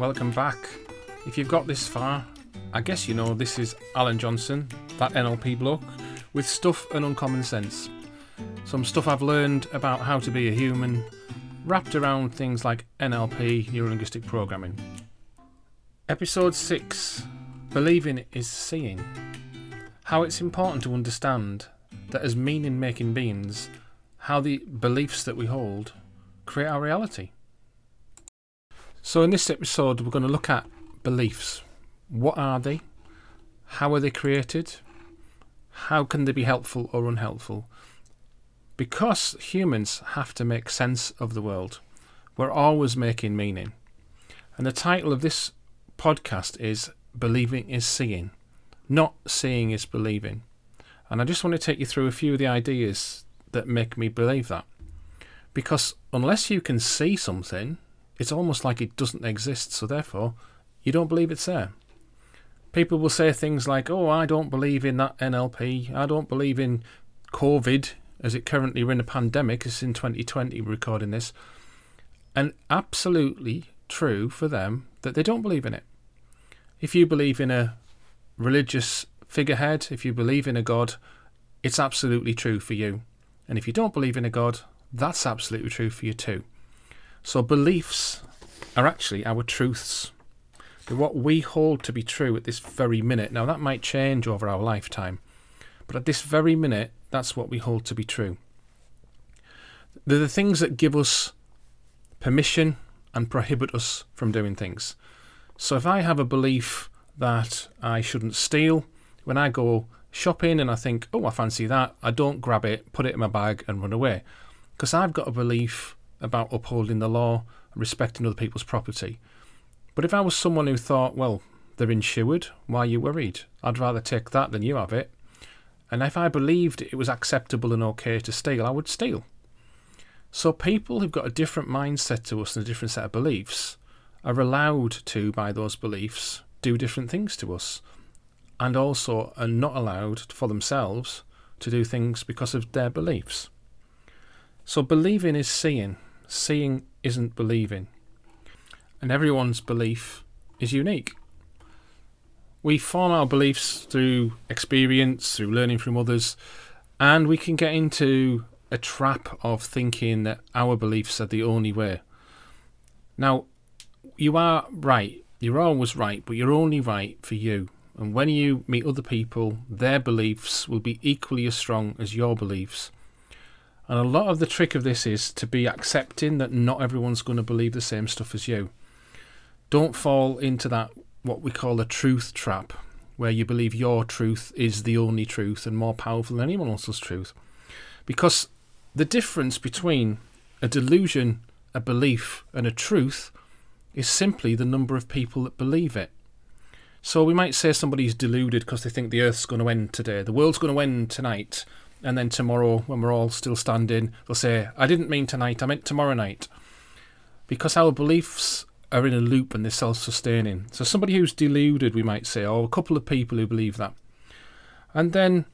welcome back. If you've got this far, I guess you know this is Alan Johnson, that NLP bloke, with stuff and uncommon sense. Some stuff I've learned about how to be a human, wrapped around things like NLP, neuro linguistic programming. Episode 6 Believing is Seeing. How it's important to understand that as meaning making beings, how the beliefs that we hold create our reality. So, in this episode, we're going to look at beliefs. What are they? How are they created? How can they be helpful or unhelpful? Because humans have to make sense of the world, we're always making meaning. And the title of this podcast is Believing is Seeing, not seeing is believing. And I just want to take you through a few of the ideas that make me believe that. Because unless you can see something, it's almost like it doesn't exist, so therefore, you don't believe it's there. People will say things like, Oh, I don't believe in that NLP, I don't believe in COVID, as it currently we're in a pandemic, it's in 2020 we're recording this. And absolutely true for them that they don't believe in it. If you believe in a religious figurehead, if you believe in a God, it's absolutely true for you. And if you don't believe in a God, that's absolutely true for you too. So beliefs are actually our truths. They're what we hold to be true at this very minute. Now, that might change over our lifetime, but at this very minute, that's what we hold to be true. They're the things that give us permission and prohibit us from doing things. So, if I have a belief that I shouldn't steal, when I go shopping and I think, oh, I fancy that, I don't grab it, put it in my bag, and run away. Because I've got a belief about upholding the law and respecting other people's property. But if I was someone who thought, well, they're insured, why are you worried? I'd rather take that than you have it. And if I believed it was acceptable and okay to steal, I would steal. So people who've got a different mindset to us and a different set of beliefs are allowed to, by those beliefs, do different things to us. And also are not allowed for themselves to do things because of their beliefs. So believing is seeing. Seeing isn't believing. And everyone's belief is unique. We form our beliefs through experience, through learning from others, and we can get into a trap of thinking that our beliefs are the only way. Now, you are right. You're always right, but you're only right for you. And when you meet other people, their beliefs will be equally as strong as your beliefs. And a lot of the trick of this is to be accepting that not everyone's going to believe the same stuff as you. Don't fall into that, what we call a truth trap, where you believe your truth is the only truth and more powerful than anyone else's truth. Because the difference between a delusion, a belief, and a truth is simply the number of people that believe it. So we might say somebody's deluded because they think the earth's going to end today, the world's going to end tonight, and then tomorrow, when we're all still standing, they'll say, I didn't mean tonight, I meant tomorrow night. Because our beliefs are in a loop and they're self sustaining. So, somebody who's deluded, we might say, or a couple of people who believe that. And then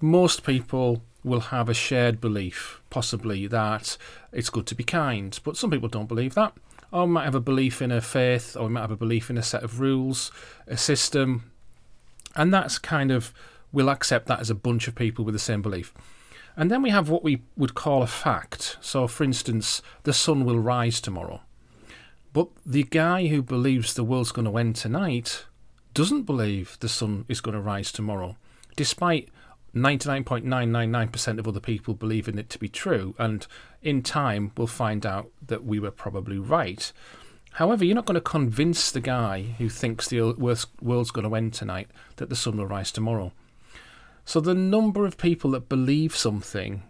most people will have a shared belief, possibly, that it's good to be kind. But some people don't believe that. Or might have a belief in a faith, or might have a belief in a set of rules, a system. And that's kind of we'll accept that as a bunch of people with the same belief. And then we have what we would call a fact. So, for instance, the sun will rise tomorrow. But the guy who believes the world's going to end tonight doesn't believe the sun is going to rise tomorrow, despite 99.999% of other people believing it to be true. And in time, we'll find out that we were probably right. However, you're not going to convince the guy who thinks the world's going to end tonight that the sun will rise tomorrow. So the number of people that believe something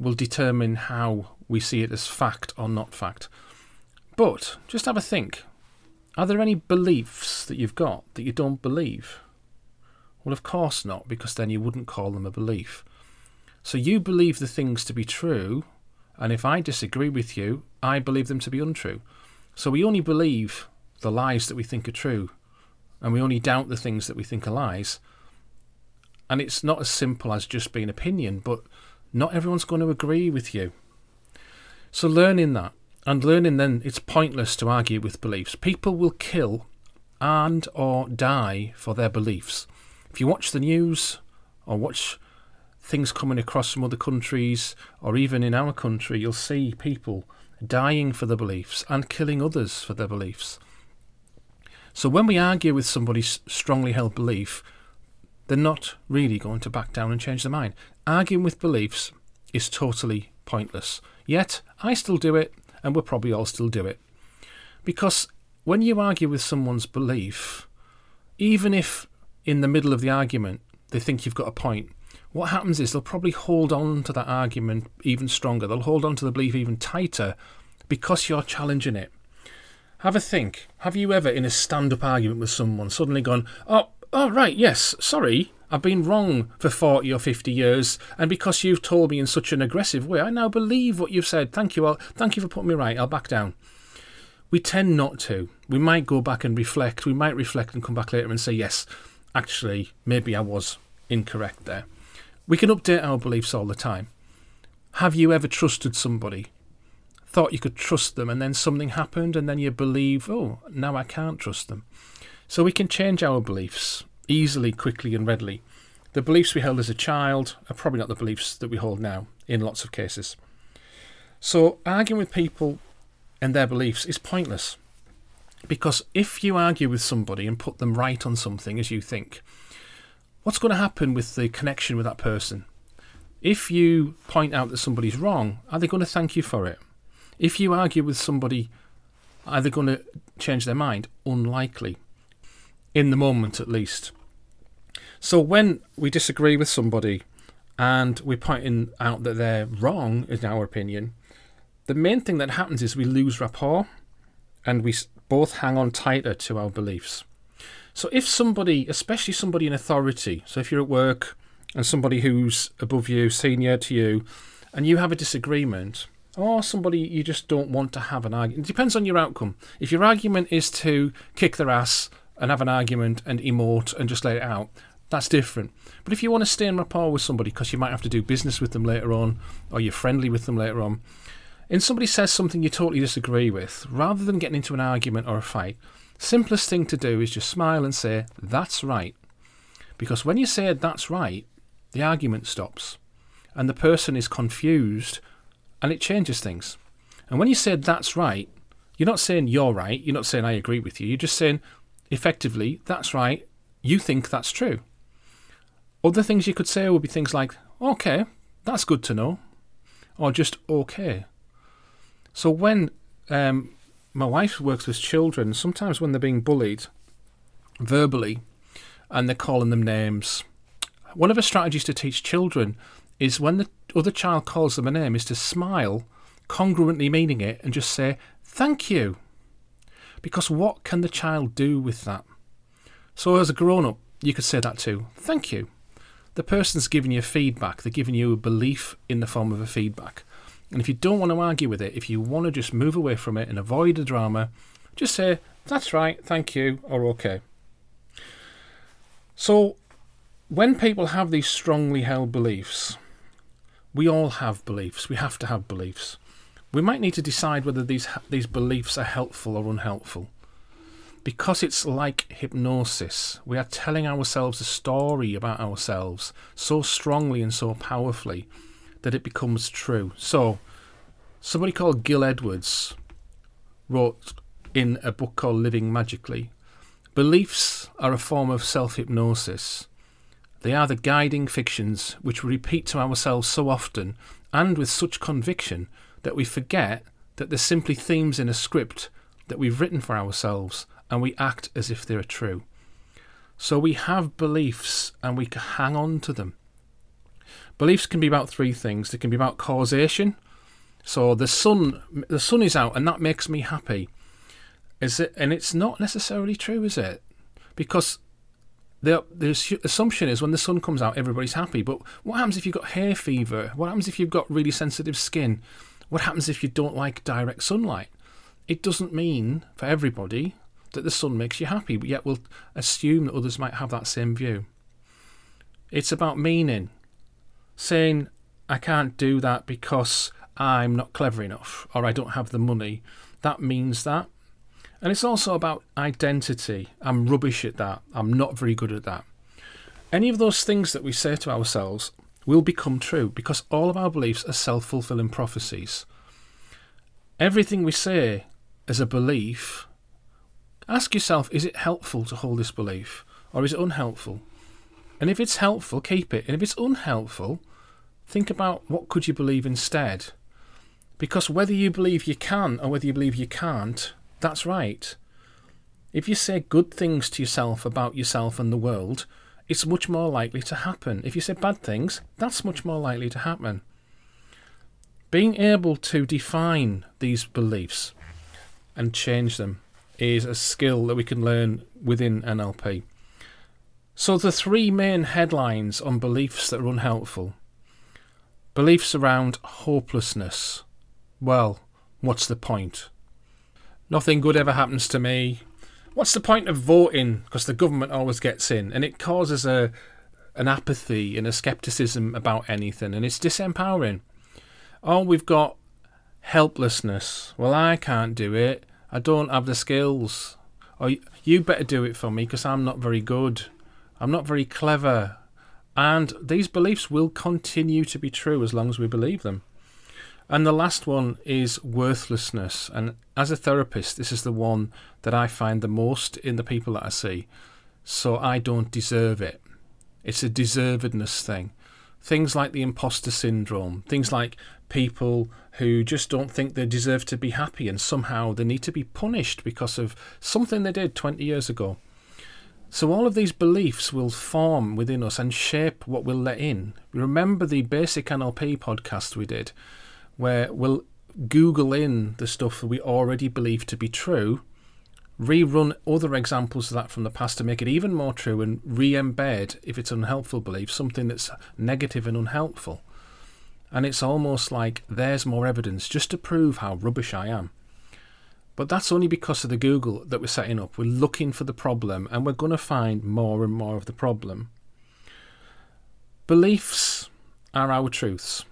will determine how we see it as fact or not fact. But just have a think. Are there any beliefs that you've got that you don't believe? Well, of course not, because then you wouldn't call them a belief. So you believe the things to be true, and if I disagree with you, I believe them to be untrue. So we only believe the lies that we think are true, and we only doubt the things that we think are lies. And it's not as simple as just being opinion, but not everyone's going to agree with you. So learning that and learning then it's pointless to argue with beliefs. People will kill and or die for their beliefs. If you watch the news or watch things coming across from other countries or even in our country, you'll see people dying for their beliefs and killing others for their beliefs. So when we argue with somebody's strongly held belief, they're not really going to back down and change their mind. Arguing with beliefs is totally pointless. Yet, I still do it, and we'll probably all still do it. Because when you argue with someone's belief, even if in the middle of the argument they think you've got a point, what happens is they'll probably hold on to that argument even stronger. They'll hold on to the belief even tighter because you're challenging it. Have a think. Have you ever, in a stand up argument with someone, suddenly gone, Oh, oh, right, yes, sorry, I've been wrong for 40 or 50 years, and because you've told me in such an aggressive way, I now believe what you've said. Thank you. I'll, thank you for putting me right. I'll back down. We tend not to. We might go back and reflect. We might reflect and come back later and say, yes, actually, maybe I was incorrect there. We can update our beliefs all the time. Have you ever trusted somebody? Thought you could trust them, and then something happened, and then you believe, oh, now I can't trust them. So we can change our beliefs easily, quickly, and readily. The beliefs we held as a child are probably not the beliefs that we hold now in lots of cases. So arguing with people and their beliefs is pointless. Because if you argue with somebody and put them right on something as you think, what's going to happen with the connection with that person? If you point out that somebody's wrong, are they going to thank you for it? If you argue with somebody, are they going to change their mind? Unlikely. In the moment, at least. So when we disagree with somebody and we're pointing out that they're wrong, in our opinion, the main thing that happens is we lose rapport and we both hang on tighter to our beliefs. So if somebody, especially somebody in authority, so if you're at work and somebody who's above you, senior to you, and you have a disagreement, or somebody you just don't want to have an argument, it depends on your outcome. If your argument is to kick their ass and have an argument and emote and just let it out, that's different. But if you want to stay in rapport with somebody because you might have to do business with them later on, or you're friendly with them later on, and somebody says something you totally disagree with, rather than getting into an argument or a fight, Simplest thing to do is just smile and say, That's right. Because when you say that's right, the argument stops and the person is confused and it changes things. And when you say that's right, you're not saying you're right, you're not saying I agree with you, you're just saying effectively, that's right, you think that's true. Other things you could say would be things like, okay, that's good to know, or just okay. So when um, my wife works with children. Sometimes when they're being bullied verbally and they're calling them names, one of the strategies to teach children is when the other child calls them a name is to smile, congruently meaning it, and just say, Thank you. Because what can the child do with that? So, as a grown up, you could say that too. Thank you. The person's giving you feedback, they're giving you a belief in the form of a feedback. And if you don't want to argue with it, if you want to just move away from it and avoid the drama, just say, that's right, thank you, or okay. So, when people have these strongly held beliefs, we all have beliefs. We have to have beliefs. We might need to decide whether these these beliefs are helpful or unhelpful. Because it's like hypnosis, we are telling ourselves a story about ourselves so strongly and so powerfully that it becomes true. So, somebody called Gill Edwards wrote in a book called Living Magically Beliefs are a form of self hypnosis. They are the guiding fictions which we repeat to ourselves so often and with such conviction that we forget that they're simply themes in a script that we've written for ourselves and we act as if they're true. So we have beliefs and we hang on to them. Beliefs can be about three things. They can be about causation. So the sun, the sun is out, and that makes me happy. Is it? And it's not necessarily true, is it? Because the the assumption is when the sun comes out, everybody's happy. But what happens if you've got hay fever? What happens if you've got really sensitive skin? What happens if you don't like direct sunlight? It doesn't mean for everybody that the sun makes you happy, but yet we'll assume that others might have that same view. It's about meaning saying, I can't do that because I'm not clever enough or I don't have the money. That means that. And it's also about identity. I'm rubbish at that. I'm not very good at that. Any of those things that we say to ourselves will become true because all of our beliefs are self fulfilling prophecies. Everything we say as a belief, ask yourself is it helpful to hold this belief or is it unhelpful? And if it's helpful, keep it. And if it's unhelpful, think about what could you believe instead. Because whether you believe you can or whether you believe you can't, that's right. If you say good things to yourself about yourself and the world, it's much more likely to happen. If you say bad things, that's much more likely to happen. Being able to define these beliefs and change them is a skill that we can learn within NLP. So, the three main headlines on beliefs that are unhelpful beliefs around hopelessness. Well, what's the point? Nothing good ever happens to me. What's the point of voting? Because the government always gets in, and it causes a an apathy and a skepticism about anything, and it's disempowering. Oh, we've got helplessness. Well, I can't do it. I don't have the skills. Oh, or you better do it for me because I'm not very good. I'm not very clever. And these beliefs will continue to be true as long as we believe them. And the last one is worthlessness. And as a therapist, this is the one that I find the most in the people that I see. So I don't deserve it. It's a deservedness thing. Things like the imposter syndrome, things like people who just don't think they deserve to be happy and somehow they need to be punished because of something they did 20 years ago. So all of these beliefs will form within us and shape what we'll let in. Remember the basic NLP podcast we did, where we'll Google in the stuff that we already believe to be true, rerun other examples of that from the past to make it even more true, and re-embed, if it's unhelpful belief, something that's negative and unhelpful. And it's almost like there's more evidence just to prove how rubbish I am. But that's only because of the Google that we're setting up. We're looking for the problem and we're going to find more and more of the problem. Beliefs are our truths.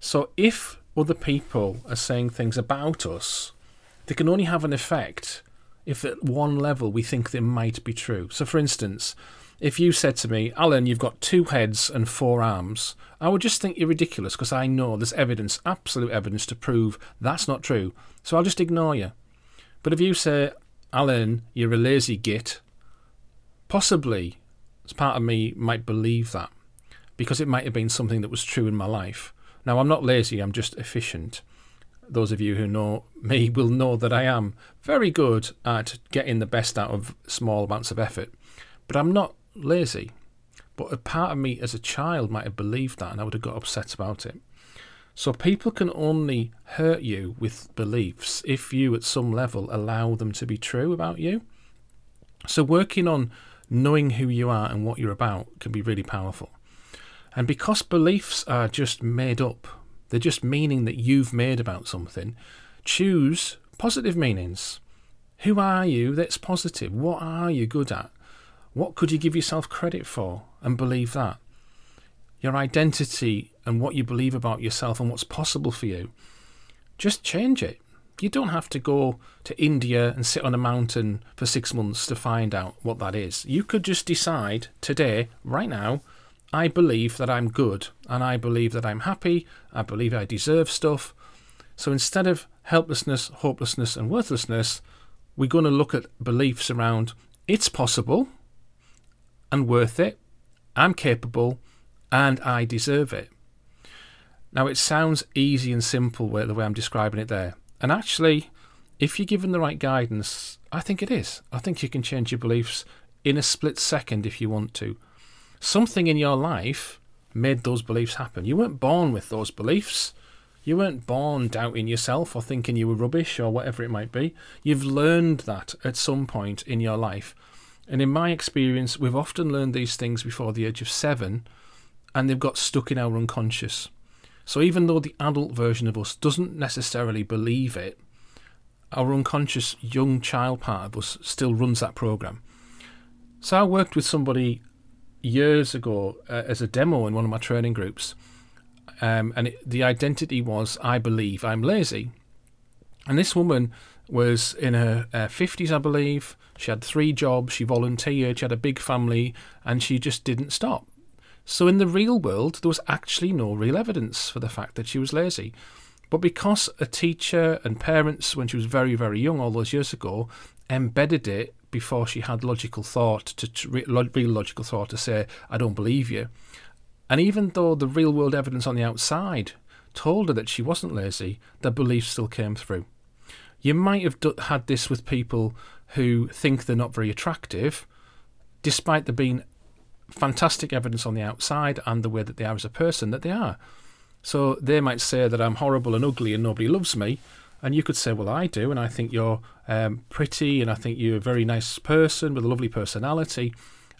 So if other people are saying things about us, they can only have an effect if at one level we think they might be true. So, for instance, if you said to me, Alan, you've got two heads and four arms, I would just think you're ridiculous because I know there's evidence, absolute evidence to prove that's not true. So I'll just ignore you. But if you say, Alan, you're a lazy git, possibly part of me might believe that because it might have been something that was true in my life. Now, I'm not lazy, I'm just efficient. Those of you who know me will know that I am very good at getting the best out of small amounts of effort. But I'm not lazy. But a part of me as a child might have believed that and I would have got upset about it. So people can only hurt you with beliefs if you, at some level, allow them to be true about you. So working on knowing who you are and what you're about can be really powerful. And because beliefs are just made up, they're just meaning that you've made about something, choose positive meanings. Who are you that's positive? What are you good at? What could you give yourself credit for and believe that? Your identity and what you believe about yourself and what's possible for you, just change it. You don't have to go to India and sit on a mountain for six months to find out what that is. You could just decide today, right now, I believe that I'm good and I believe that I'm happy. I believe I deserve stuff. So instead of helplessness, hopelessness, and worthlessness, we're going to look at beliefs around it's possible and worth it, I'm capable, and I deserve it. Now, it sounds easy and simple the way I'm describing it there. And actually, if you're given the right guidance, I think it is. I think you can change your beliefs in a split second if you want to. Something in your life made those beliefs happen. You weren't born with those beliefs. You weren't born doubting yourself or thinking you were rubbish or whatever it might be. You've learned that at some point in your life. And in my experience, we've often learned these things before the age of seven and they've got stuck in our unconscious. So even though the adult version of us doesn't necessarily believe it, our unconscious young child part of us still runs that program. So I worked with somebody years ago uh, as a demo in one of my training groups, um, and it, the identity was I believe I'm lazy. And this woman was in her uh, 50s, I believe. She had three jobs, she volunteered, she had a big family, and she just didn't stop. So, in the real world, there was actually no real evidence for the fact that she was lazy. But because a teacher and parents, when she was very, very young, all those years ago, embedded it before she had logical thought, to real logical thought to say, I don't believe you. And even though the real world evidence on the outside told her that she wasn't lazy, the belief still came through. You might have had this with people who think they're not very attractive, despite there being fantastic evidence on the outside and the way that they are as a person that they are. So they might say that I'm horrible and ugly and nobody loves me. And you could say, well, I do, and I think you're um, pretty, and I think you're a very nice person with a lovely personality.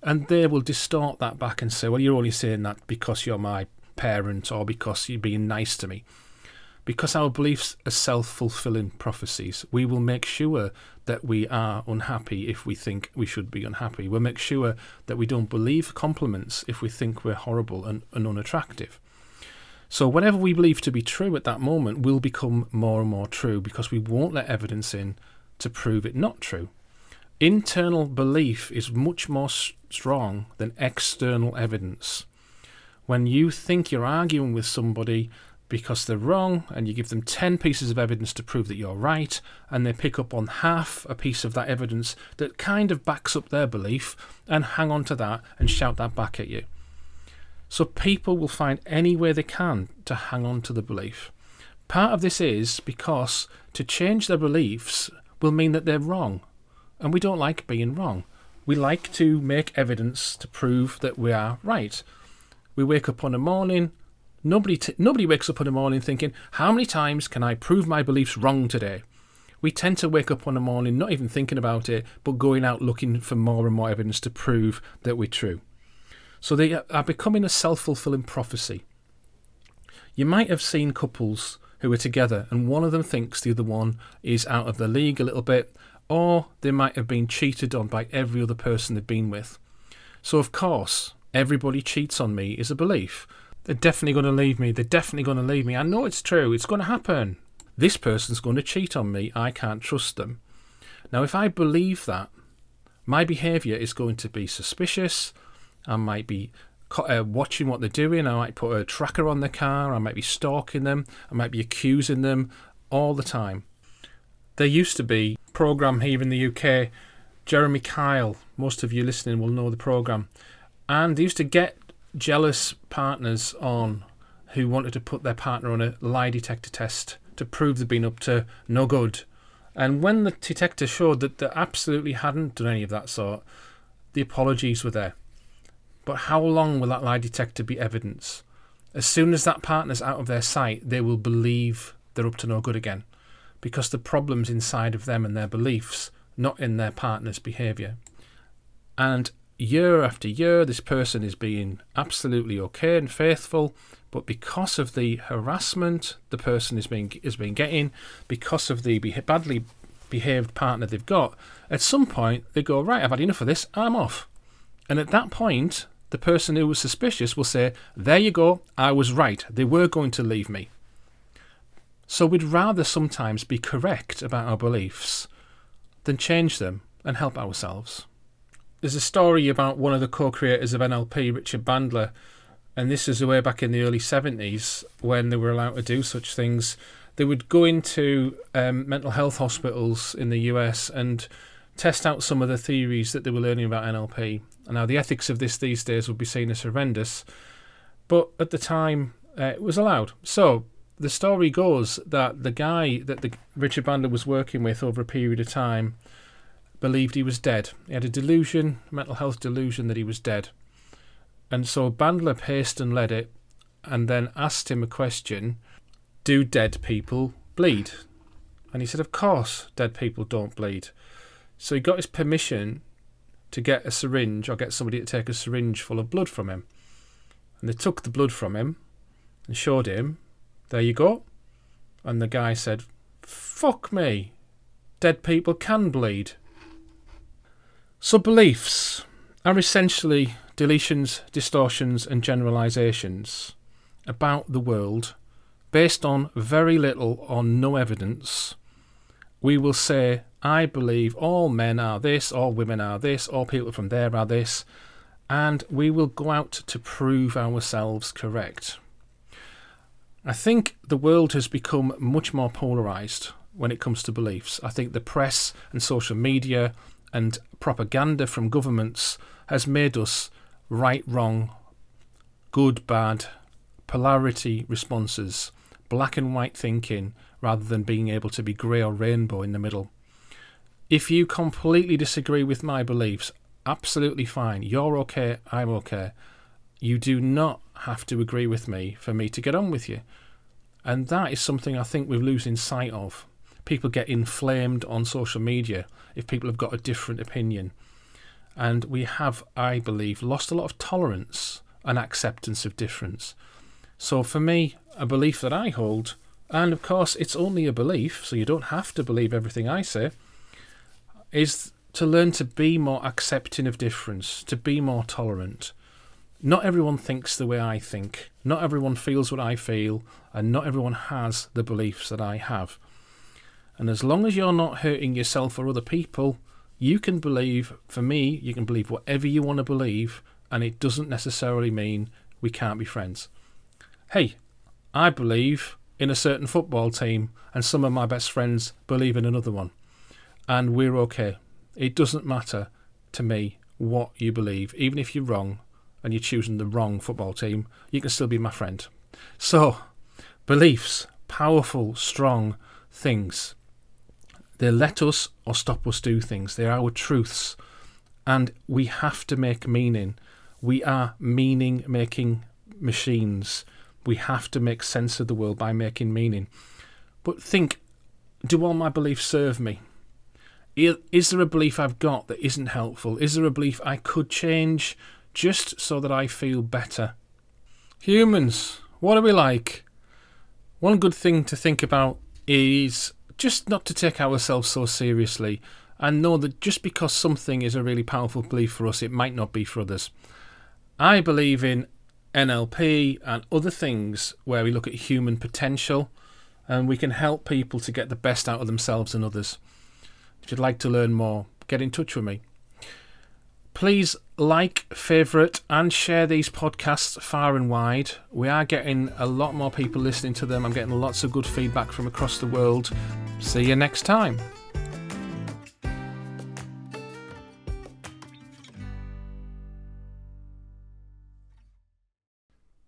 And they will distort that back and say, well, you're only saying that because you're my parent or because you're being nice to me. Because our beliefs are self fulfilling prophecies, we will make sure that we are unhappy if we think we should be unhappy. We'll make sure that we don't believe compliments if we think we're horrible and, and unattractive. So, whatever we believe to be true at that moment will become more and more true because we won't let evidence in to prove it not true. Internal belief is much more strong than external evidence. When you think you're arguing with somebody because they're wrong and you give them 10 pieces of evidence to prove that you're right and they pick up on half a piece of that evidence that kind of backs up their belief and hang on to that and shout that back at you. So people will find any way they can to hang on to the belief. Part of this is because to change their beliefs will mean that they're wrong. And we don't like being wrong. We like to make evidence to prove that we are right. We wake up on a morning Nobody, t- nobody wakes up on a morning thinking, how many times can I prove my beliefs wrong today? We tend to wake up on a morning not even thinking about it, but going out looking for more and more evidence to prove that we're true. So they are becoming a self fulfilling prophecy. You might have seen couples who are together and one of them thinks the other one is out of the league a little bit, or they might have been cheated on by every other person they've been with. So, of course, everybody cheats on me is a belief. They're definitely going to leave me. They're definitely going to leave me. I know it's true. It's going to happen. This person's going to cheat on me. I can't trust them. Now, if I believe that, my behaviour is going to be suspicious. I might be uh, watching what they're doing. I might put a tracker on the car. I might be stalking them. I might be accusing them all the time. There used to be a program here in the UK. Jeremy Kyle, most of you listening will know the program, and they used to get jealous partners on who wanted to put their partner on a lie detector test to prove they'd been up to no good. And when the detector showed that they absolutely hadn't done any of that sort, the apologies were there. But how long will that lie detector be evidence? As soon as that partner's out of their sight, they will believe they're up to no good again. Because the problem's inside of them and their beliefs, not in their partner's behaviour. And year after year, this person is being absolutely okay and faithful, but because of the harassment the person is being is being getting, because of the badly behaved partner they've got, at some point they go right. I've had enough of this. I'm off. And at that point, the person who was suspicious will say, "There you go. I was right. They were going to leave me." So we'd rather sometimes be correct about our beliefs than change them and help ourselves there's a story about one of the co-creators of NLP, Richard Bandler, and this is way back in the early 70s when they were allowed to do such things. They would go into um, mental health hospitals in the US and test out some of the theories that they were learning about NLP. Now the ethics of this these days would be seen as horrendous, but at the time uh, it was allowed. So the story goes that the guy that the Richard Bandler was working with over a period of time believed he was dead. He had a delusion, mental health delusion, that he was dead. And so Bandler paced and led it and then asked him a question Do dead people bleed? And he said, Of course, dead people don't bleed. So he got his permission to get a syringe or get somebody to take a syringe full of blood from him. And they took the blood from him and showed him, There you go. And the guy said, Fuck me. Dead people can bleed. So beliefs are essentially deletions, distortions, and generalizations. about the world based on very little or no evidence, we will say, I believe all men are this, all women are this, all people from there are this, and we will go out to prove ourselves correct. I think the world has become much more polarized when it comes to beliefs. I think the press and social media and propaganda from governments has made us right, wrong, good, bad, polarity responses, black and white thinking, rather than being able to be grey or rainbow in the middle. If you completely disagree with my beliefs, absolutely fine. You're okay, I'm okay. You do not have to agree with me for me to get on with you. And that is something I think we're losing sight of. People get inflamed on social media if people have got a different opinion. And we have, I believe, lost a lot of tolerance and acceptance of difference. So for me, a belief that I hold, and of course it's only a belief, so you don't have to believe everything I say, is to learn to be more accepting of difference, to be more tolerant. Not everyone thinks the way I think, not everyone feels what I feel, and not everyone has the beliefs that I have. And as long as you're not hurting yourself or other people, you can believe, for me, you can believe whatever you want to believe, and it doesn't necessarily mean we can't be friends. Hey, I believe in a certain football team, and some of my best friends believe in another one, and we're okay. It doesn't matter to me what you believe, even if you're wrong and you're choosing the wrong football team, you can still be my friend. So, beliefs, powerful, strong things. They let us or stop us do things. They're our truths. And we have to make meaning. We are meaning making machines. We have to make sense of the world by making meaning. But think do all my beliefs serve me? Is there a belief I've got that isn't helpful? Is there a belief I could change just so that I feel better. Humans, what are we like? One good thing to think about is just not to take ourselves so seriously and know that just because something is a really powerful belief for us, it might not be for others. I believe in NLP and other things where we look at human potential and we can help people to get the best out of themselves and others. If you'd like to learn more, get in touch with me. Please like, favourite, and share these podcasts far and wide. We are getting a lot more people listening to them. I'm getting lots of good feedback from across the world. See you next time.